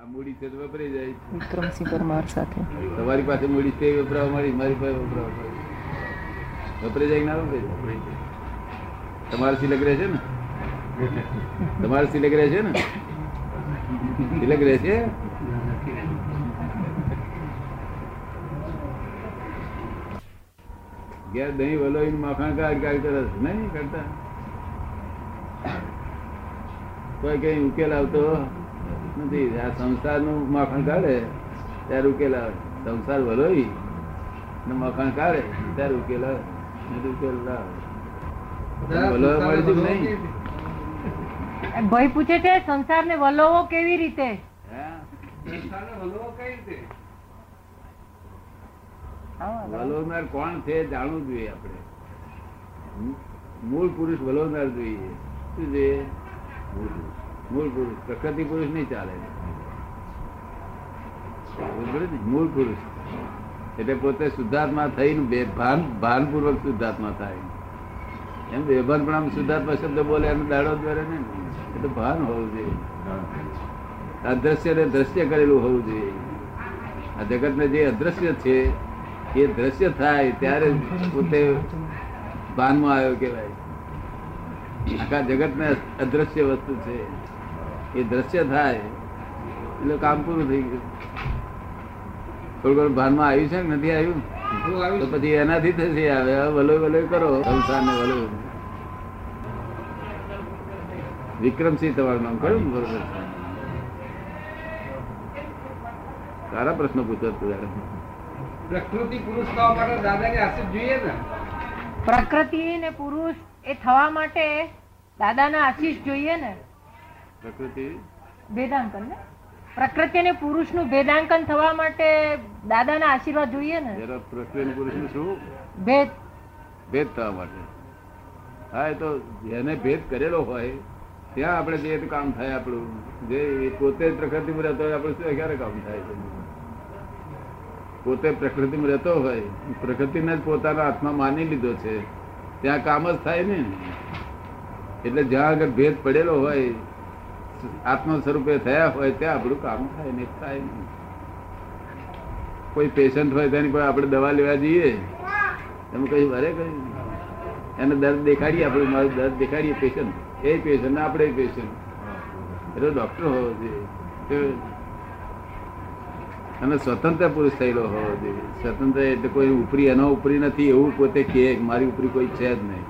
આ મૂડી છે તો વપરાઈ જાય. વિક્રમસિંહ પરમાર સાથે. તમારી પાસે મૂડી છે એ વપરાવા મળી મારી પાસે વપરાવા મળી. વપરાઈ જાય ના વપરાઈ જાય? તમારે સિલક રહે છે ને? તમારે સિલક રહે છે ને? સિલક રહે છે? ઘેર દહીં વલોઈ માખણ કાર કાર કરે છે. નહીં કરતા. કોઈ કઈ ઉકેલ આવતો નથી. આ સંસારનું માખણ કાઢે ત્યારે ઉકેલ આવે. સંસાર વલોઈ ને માખણ કાઢે ત્યારે ઉકેલ આવે. નહીં ઉકેલ આવે. વલોવા મળે છે નહીં. ભાઈ પૂછે છે સંસારને વલોવો કેવી રીતે? હે? હા, વલોવનાર કોણ છે જાણવું જોઈએ આપણે. મૂળ પુરુષ વલોવનાર જોઈએ. શું જોઈએ? મૂળ પુરુષ. પ્રકૃતિ પુરુષ નહીં ચાલે. મૂળ પુરુષ. એટલે પોતે શુદ્ધાત્મા થઈને ભાન, ભાનપૂર્વક શુદ્ધાત્મા થાય. એમ બેભાન પણ આમ શુદ્ધાત્મા શબ્દ બોલે એમ દાડો દ્વારા ને? એ તો ભાન હોવું જોઈએ. અદ્રશ્ય ને દ્રશ્ય કરેલું હોવું જોઈએ. આ જગત ને જે અદ્રશ્ય છે, એ દ્રશ્ય થાય ત્યારે પોતે ભાનમાં આવ્યો કેવાય આખા જગત ને અદ્રશ્ય વસ્તુ છે. એ દ્રશ્ય થાય એટલે કામ પૂરું થઈ ગયું. થોડું ઘણું ભાનમાં આવ્યું છે કે નથી આવ્યું? તો પછી એનાથી થશે આવે હવે વલોય વલોય કરો સંસાર ને વલોય. વિક્રમસિંહ તમારું નામ કયું બરોબર સારા પ્રશ્નો પૂછો તું તારે. પ્રકૃતિ પુરુષ થવા માટે દાદાની આશીર્વાદ જોઈએ ને? પ્રકૃતિ ને પુરુષ એ થવા માટે દાદાના આશીષ જોઈએ ને? પ્રકૃતિ? વેદાંકન ને? પ્રકૃતિ અને પુરુષનું ભેદાંકન થવા માટે દાદાના આશીર્વાદ જોઈએ ને? પ્રકૃતિ અને પુરુષ શું? ભેદ. ભેદ થવા માટે. હા એ તો જેને ભેદ કરેલો હોય ત્યાં આપણે જે કામ થાય આપણું. જે પોતે પ્રકૃતિમાં રહેતો હોય આપણે શું ક્યારે કામ થાય પોતે પ્રકૃતિમાં રહેતો હોય પ્રકૃતિને જ પોતાના હાથમાં માની લીધો છે. ત્યાં કામ જ થાય ને. એટલે જ્યાં આગળ ભેદ પડેલો હોય આત્મ સ્વરૂપે થયા હોય ત્યાં આપણું કામ થાય ને થાય નહીં. કોઈ પેશન્ટ હોય તેની પર આપણે દવા લેવા જઈએ તમે કઈ વરે કઈ એને દર્દ દેખાડીએ, આપણે મારું દર્દ દેખાડીએ પેશન્ટ એ પેશન્ટ આપણે પેશન્ટ એટલે ડોક્ટર હોવો જોઈએ. તો- અને સ્વતંત્ર પુરુષ થયેલો હોવો જોઈએ. સ્વતંત્ર એટલે કોઈ ઉપરી, એનો ઉપરી નથી, એવું પોતે કે મારી ઉપરી કોઈ છે જ નહીં.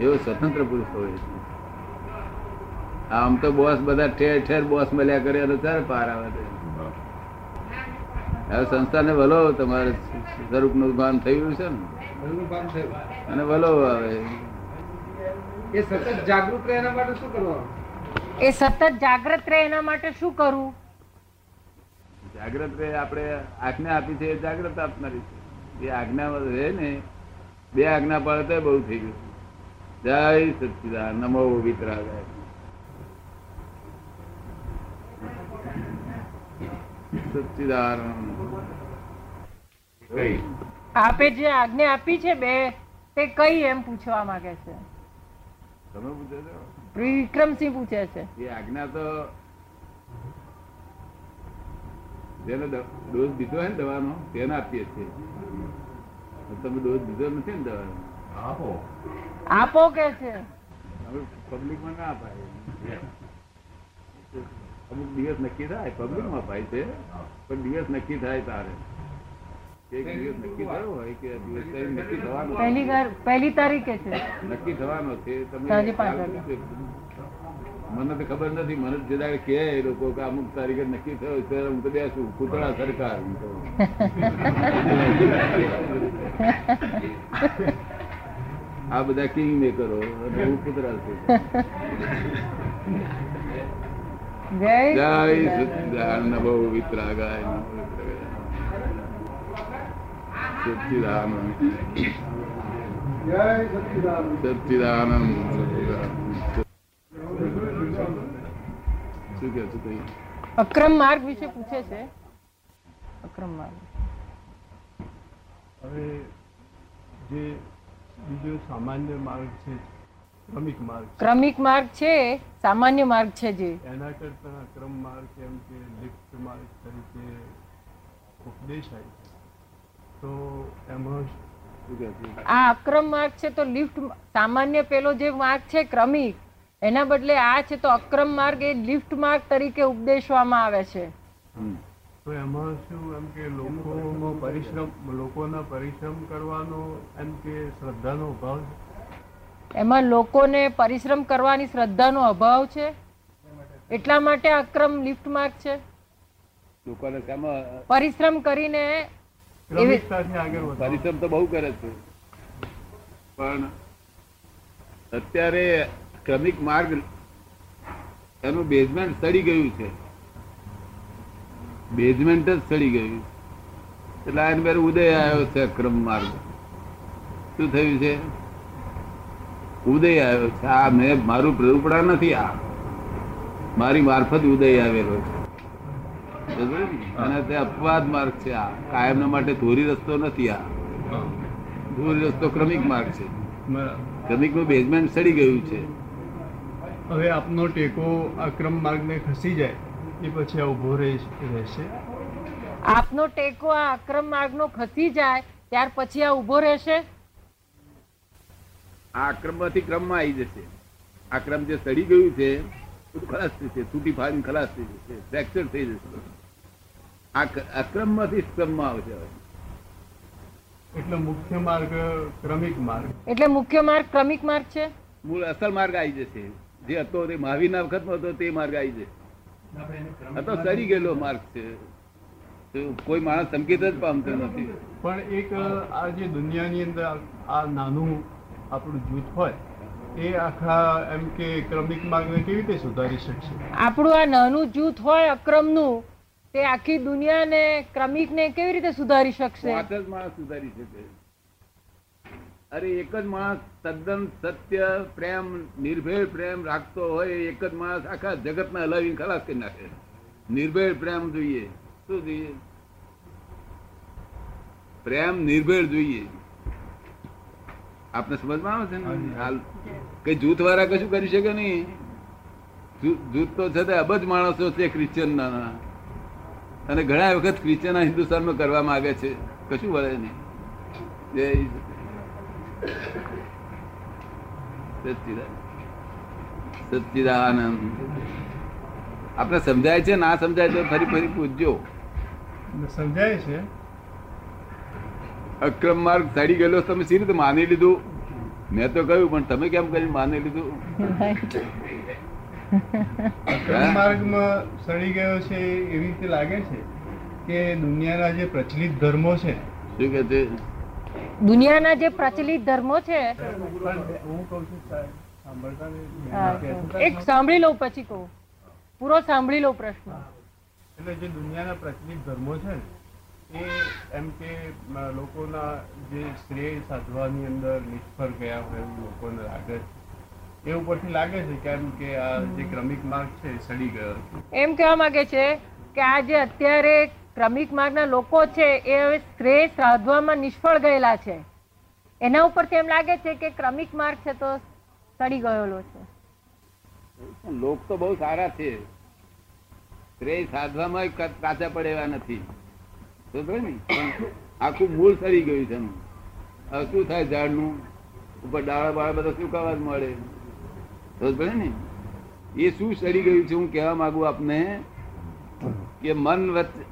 એવો સ્વતંત્ર પુરુષ હોય જોઈએ. આમ તો બોસ બધા ઠેર ઠેર બોસ મળ્યા કરે અને ત્યારે પાર આવે હવે સંસ્થાને વલો તમારે સ્વરૂપનું ભાન થયું છે ને? અને વલો આવે. એ સતત જાગૃત રહે એના માટે શું કરવાનું? એ સતત જાગૃત રહે એના માટે શું કરવું જાગૃત રહે આપણે આજ્ઞા આપી છે એ જાગૃત આપનારી છે. એ આજ્ઞા રહે ને બે આજ્ઞા પાડે તો બહુ થઈ ગયું. જય સચિદાન નમો વિતરાગાય સચ્ચિદાનંદ આપે જે આજ્ઞા આપી છે બે તે કઈ એમ પૂછવા માંગે છે? તમે પૂછે છો? વિક્રમસિંહ પૂછે છે. એ આજ્ઞા તો જેને ડોઝ દીધો હોય ને દવાનો તેને આપીએ છીએ. તમે ડોઝ દીધો નથી ને દવાનો? આપો. કે છે? પબ્લિકમાં ના અપાય. અમુક દિવસ નક્કી થાય પબ્લિકમાં અપાય છે પણ દિવસ નક્કી થાય તારે એક દિવસ નક્કી થયો હોય કે દિવસ નક્કી થવાનો પહેલી પહેલી તારીખે છે નક્કી થવાનો છે તમે સાંજે પાંચ ખ્યાલ વાગે. છે? મને તો ખબર નથી મને જે દાડે કહે એ લોકો કે અમુક તારીખે નક્કી થયો છે હું તો બેસું પૂતળા સરકાર હું તો. આ બધા કિંગ મેકરો અને હું પૂતળા છું જય જય બહુ વિતરાગાય સચ્ચિદાનંદ સચ્ચિદાનંદ. શું કે છે અક્રમ માર્ગ વિશે પૂછે છે અક્રમ માર્ગ હવે જે બીજો સામાન્ય માર્ગ છે ક્રમિક માર્ગ છે. ક્રમિક માર્ગ છે સામાન્ય માર્ગ છે જે. એના કરતા ક્રમ માર્ગ એમ કે લિપ્ત માર્ગ તરીકે ઉપદેશાય છે. તો એમાં? આ અક્રમ માર્ગ છે તો લિફ્ટ સામાન્ય પેલો જે માર્ગ છે ક્રમિક એના બદલે આ છે તો અક્રમ માર્ગ એ લિફ્ટ માર્ગ તરીકે ઉપદેશવામાં આવે છે. તો એમાં શું એમ કે લોકોનો પરિશ્રમ લોકોના પરિશ્રમ કરવાનો એમ કે શ્રદ્ધાનો અભાવ છે? એમાં લોકોને પરિશ્રમ કરવાની શ્રદ્ધાનો અભાવ છે? એટલા માટે અક્રમ લિફ્ટ માર્ક છે? લોકોને પરિશ્રમ કરીને પરિશ્રમ તો બહુ કરે છે. પણ અત્યારે ક્રમિક માર્ગ એનું બેઝમેન્ટ સડી ગયું છે. બેઝમેન્ટ જ સડી ગયું. એટલે આને ઉદય આવ્યો છે ક્રમ માર્ગ. શું થયું છે? ઉદય આવ્યો છે. આ મેં મારું પ્રભુપડા નથી આ. મારી મારફત ઉદય આવેલો છે. અને તે અપવાદ માર્ગ છે આ. કાયમના માટે ધોરી રસ્તો નથી આ. ધોરી રસ્તો ક્રમિક માર્ગ છે. ક્રમિકનું બેઝમેન્ટ સડી ગયું છે. હવે આપનો ટેકો આ ક્રમ માર્ગને ખસી જાય એ પછી આ ઊભો રહે રહેશે? આપનો ટેકો આ અક્રમ માર્ગનો ખસી જાય ત્યાર પછી આ ઊભો રહેશે? આ ક્રમમાંથી ક્રમમાં આવી જશે. આ ક્રમ જે સડી ગયું છે ખલાસ થશે તૂટી ફાડીને ખલાસ થઈ જશે. ફ્રેક્ચર થઈ જશે. આ અક્રમમાંથી ક્રમમાં આવશે હવે. એટલે મુખ્ય માર્ગ ક્રમિક માર્ગ. એટલે મુખ્ય માર્ગ ક્રમિક માર્ગ છે? મૂળ અસલ માર્ગ આવી જશે. જે હતો તે મહાવીરના વખતમાં હતો તે માર્ગ આવી જશે. હતો સડી ગયેલો માર્ગ છે. તો કોઈ માણસ સંકેત જ પામતો નથી. પણ એક આ જે દુનિયાની અંદર આ નાનું આપણું જૂથ હોય એ આખા એમ કે ક્રમિક માર્ગને કેવી રીતે સુધારી શકશે? આપણું આ નાનું જૂથ હોય અક્રમનું તે આખી દુનિયાને ક્રમિકને કેવી રીતે સુધારી શકશે? એક જ માણસ સુધારી શકે. અરે એક જ માણસ તદ્દન સત્ય પ્રેમ નિર્ભેળ પ્રેમ રાખતો હોય એક જ માણસ આખા જગતને હલાવીને ખલાસ કરી નાખે. નિર્ભેળ પ્રેમ જોઈએ. શું જોઈએ? પ્રેમ નિર્ભેળ જોઈએ. આપને સમજમાં આવે છે ને? હાલ કઈ જૂથ વાળા કશું કરી શકે નહીં. જૂથ તો છે તે અબજ માણસો છે ક્રિશ્ચિયન ના અને ઘણા વખત ક્રિશ્ચન હિન્દુસ્તાનમાં કરવા માંગે છે. કશું વળે નહીં. સચ્ચિદાનંદ આપણે સમજાય છે? ના સમજાય તો ફરી ફરી પૂછજો. સમજાય છે. અક્રમ માર્ગ સડી ગયેલો તમે સી રીતે માની લીધું? મેં તો કહ્યું પણ તમે કેમ કરી માની લીધું? અક્રમ માર્ગમાં સડી ગયો છે એવી રીતે લાગે છે કે દુનિયાના જે પ્રચલિત ધર્મો છે શું કે છે? દુનિયાના જે પ્રચલિત ધર્મો છે હું કહું છું સાંભળતા એક સાંભળી લઉં પછી કહું. પૂરો સાંભળી લઉં પ્રશ્ન. એટલે જે દુનિયાના પ્રચલિત ધર્મો છે એ એમ કે લોકોના જે શ્રેય સાધવાની અંદર નિષ્ફળ ગયા હોય એવું લોકોને લાગે છે. એ ઉપરથી લાગે છે કેમ કે આ જે ક્રમિક માર્ગ છે એ સડી ગયો છે. એમ કહેવા માંગે છે કે આ જે અત્યારે ક્રમિક માર્ગના લોકો છે એ હવે શ્રેય સાધવામાં નિષ્ફળ ગયેલા છે. એના ઉપરથી એમ લાગે છે કે ક્રમિક માર્ગ છે તો સડી ગયેલો છે. લોક તો બહુ સારા છે. શ્રેય સાધવામાં કાચા પડે એવા નથી. આખું મૂળ સરી ગયું છે. હવે શું થાય ઝાડનું? ઉપર ડાળા બાળા બધા સુકાવા જ મળે? પડે ને, એ શું સરી ગયું છે હું કહેવા માંગુ આપને કે મન વચ્ચે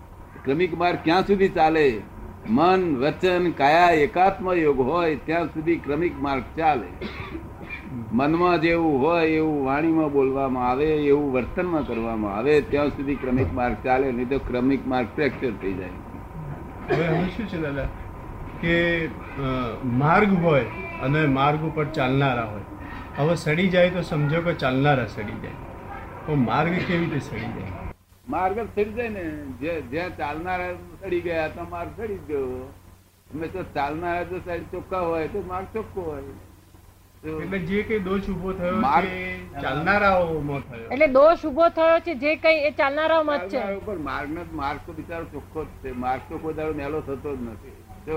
ક્રમિક માર્ગ ક્યાં સુધી ચાલે? મન, વચન, કાયા, એકાત્મ યોગ હોય ત્યાં સુધી ક્રમિક માર્ગ ચાલે. મનમાં જેવું હોય એવું વાણીમાં બોલવામાં આવે, એવું વર્તનમાં કરવામાં આવે, ત્યાં સુધી ક્રમિક માર્ગ ચાલે, નહીં તો ક્રમિક માર્ગ ફ્રેક્ચર થઈ જાય. હવે હવે શું છે દાદા? કે માર્ગ હોય અને માર્ગ ઉપર ચાલનારા હોય. હવે સડી જાય તો સમજો કે ચાલનારા સડી જાય. તો માર્ગ કેવી રીતે સડી જાય? માર્ગ જ સડી જાય ને. જે, જ્યાં ચાલનારા સડી ગયા તો માર્ગ સડી જ અમે તો ચાલનારા જો સાઈડ ચોખ્ખા હોય તો માર્ગ ચોખ્ખો હોય. તો એટલે જે કઈ દોષ ઊભો થયો છે ચાલનારાઓમાં થયો. એટલે દોષ ઊભો થયો છે જે કઈ એ ચાલનારા મત છે. માર્ગ ને માર્ગ તો બિચારો ચોખ્ખો જ છે. માર્ગ તો કોઈ દાડો મેલો થતો જ નથી. જો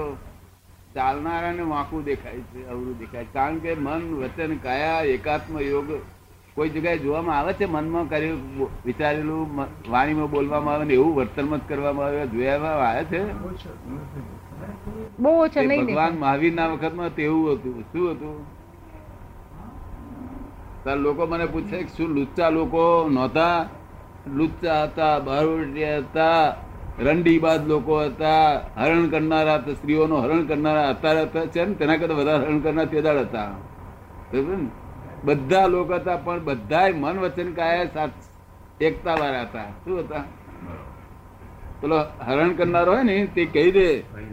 ચાલનારાને વાંકું દેખાય છે અવરું દેખાય કારણ કે મન વચન કાયા એકાત્મ યોગ કોઈ જગ્યાએ જોવામાં આવે છે? મનમાં કર્યું વિચારેલું વાણીમાં બોલવામાં આવે ને એવું વર્તનમાં જ કરવામાં આવે જોયામાં આવે છે? બહુ ઓછા ભગવાન દેખાય. મહાવીરના વખતમાં તેવું હતું. શું હતું? તાર લોકો મને પૂછે કે શું લુચ્ચા લોકો નહોતા? લુચ્ચા હતા બારોટિયા હતા રંડીબાદ લોકો હતા હરણ કરનારા હતા, સ્ત્રીઓનું હરણ કરનારા અત્યારે હતા છે ને તેના કરતા વધારે હરણ કરનાર તેદાળ હતા. બરાબર ને? બધા લોકો હતા પણ બધા મન વચન કાયા સાથ એકતા વાળા હતા. શું હતા? પેલો હરણ કરનારો હોય ને તે કહી દે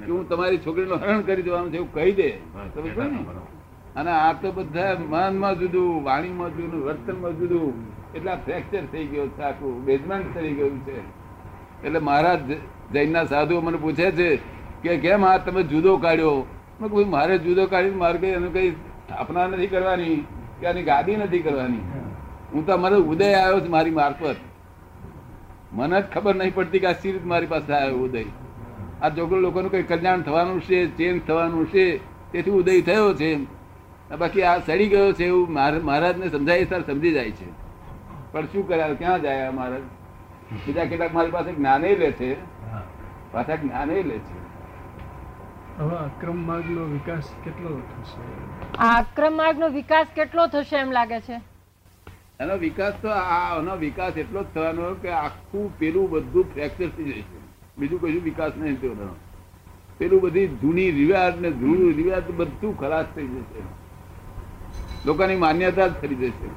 કે હું તમારી છોકરીનું હરણ કરી દેવાનું છે એવું કહી દે. સમજ ને? અને આ તો બધા મનમાં જુદું, વાણીમાં જુદું, વર્તનમાં જુદું. એટલા ફ્રેક્ચર થઈ ગયો છે, આખું બેઝમેન્ટ થઈ ગયું છે. એટલે મારા જૈનના સાધુઓ મને પૂછે છે કે કેમ આ તમે જુદો કાઢ્યો? મેં કહ્યું મારે જુદો કાઢીને મારે કંઈ એનું કંઈ સ્થાપના નથી કરવાની, કે આની ગાદી નથી કરવાની. હું તો મારો ઉદય આવ્યો છે મારી મારફત મને જ ખબર નહીં પડતી કે આ સી મારી પાસે આવ્યો ઉદય. આ જોગર લોકોનું કંઈ કલ્યાણ થવાનું છે ચેન્જ થવાનું છે? તેથી ઉદય થયો છે બાકી આ સડી ગયો છે એવું મહાર- મહારાજને સમજાય ત્યારે સમજી જાય છે. પણ શું કર્યા ક્યાં જાય આ મહારાજ? બીજા કેટલાક મારી પાસે જ્ઞાને લે છે. પાછા જ્ઞાને લે છે. હવે આક્રમ માર્ગનો વિકાસ કેટલો થશે? આ આક્રમ માર્ગનો વિકાસ કેટલો થશે એમ લાગે છે? એનો વિકાસ તો આનો વિકાસ એટલો જ થવાનો કે આખું પેલું બધું ફ્રેક્ચર થઈ જશે બીજું કશું વિકાસ નહીં થયો પેલું બધી જૂની રિવાજ ને જૂનું રિવાજ બધું ખલાસ થઈ જશે. લોકોની માન્યતા જ ખરી જશે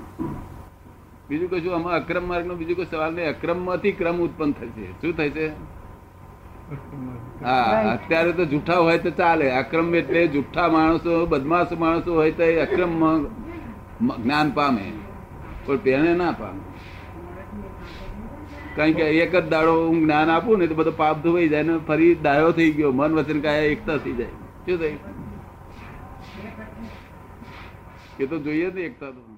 બીજું કશું આમાં અક્રમ માર્ગ નો બીજું કોઈ સવાલ નહીં. અક્રમમાંથી ક્રમ ઉત્પન્ન થશે શું થશે હા અત્યારે તો જૂઠા હોય તો ચાલે. અક્રમ એટલે જૂઠા માણસો બદમાશ માણસો હોય તો એ અક્રમ જ્ઞાન પામે. પણ તેને ના પામે. કારણ કે એક જ દાડો હું જ્ઞાન આપું ને તો બધો પાપ ધોવાઈ જાય ને ફરી દાયો થઈ ગયો. મન વચન કાયા એકતા થઈ જાય. શું થાય? એ તો જોઈએ ને એકતા તો.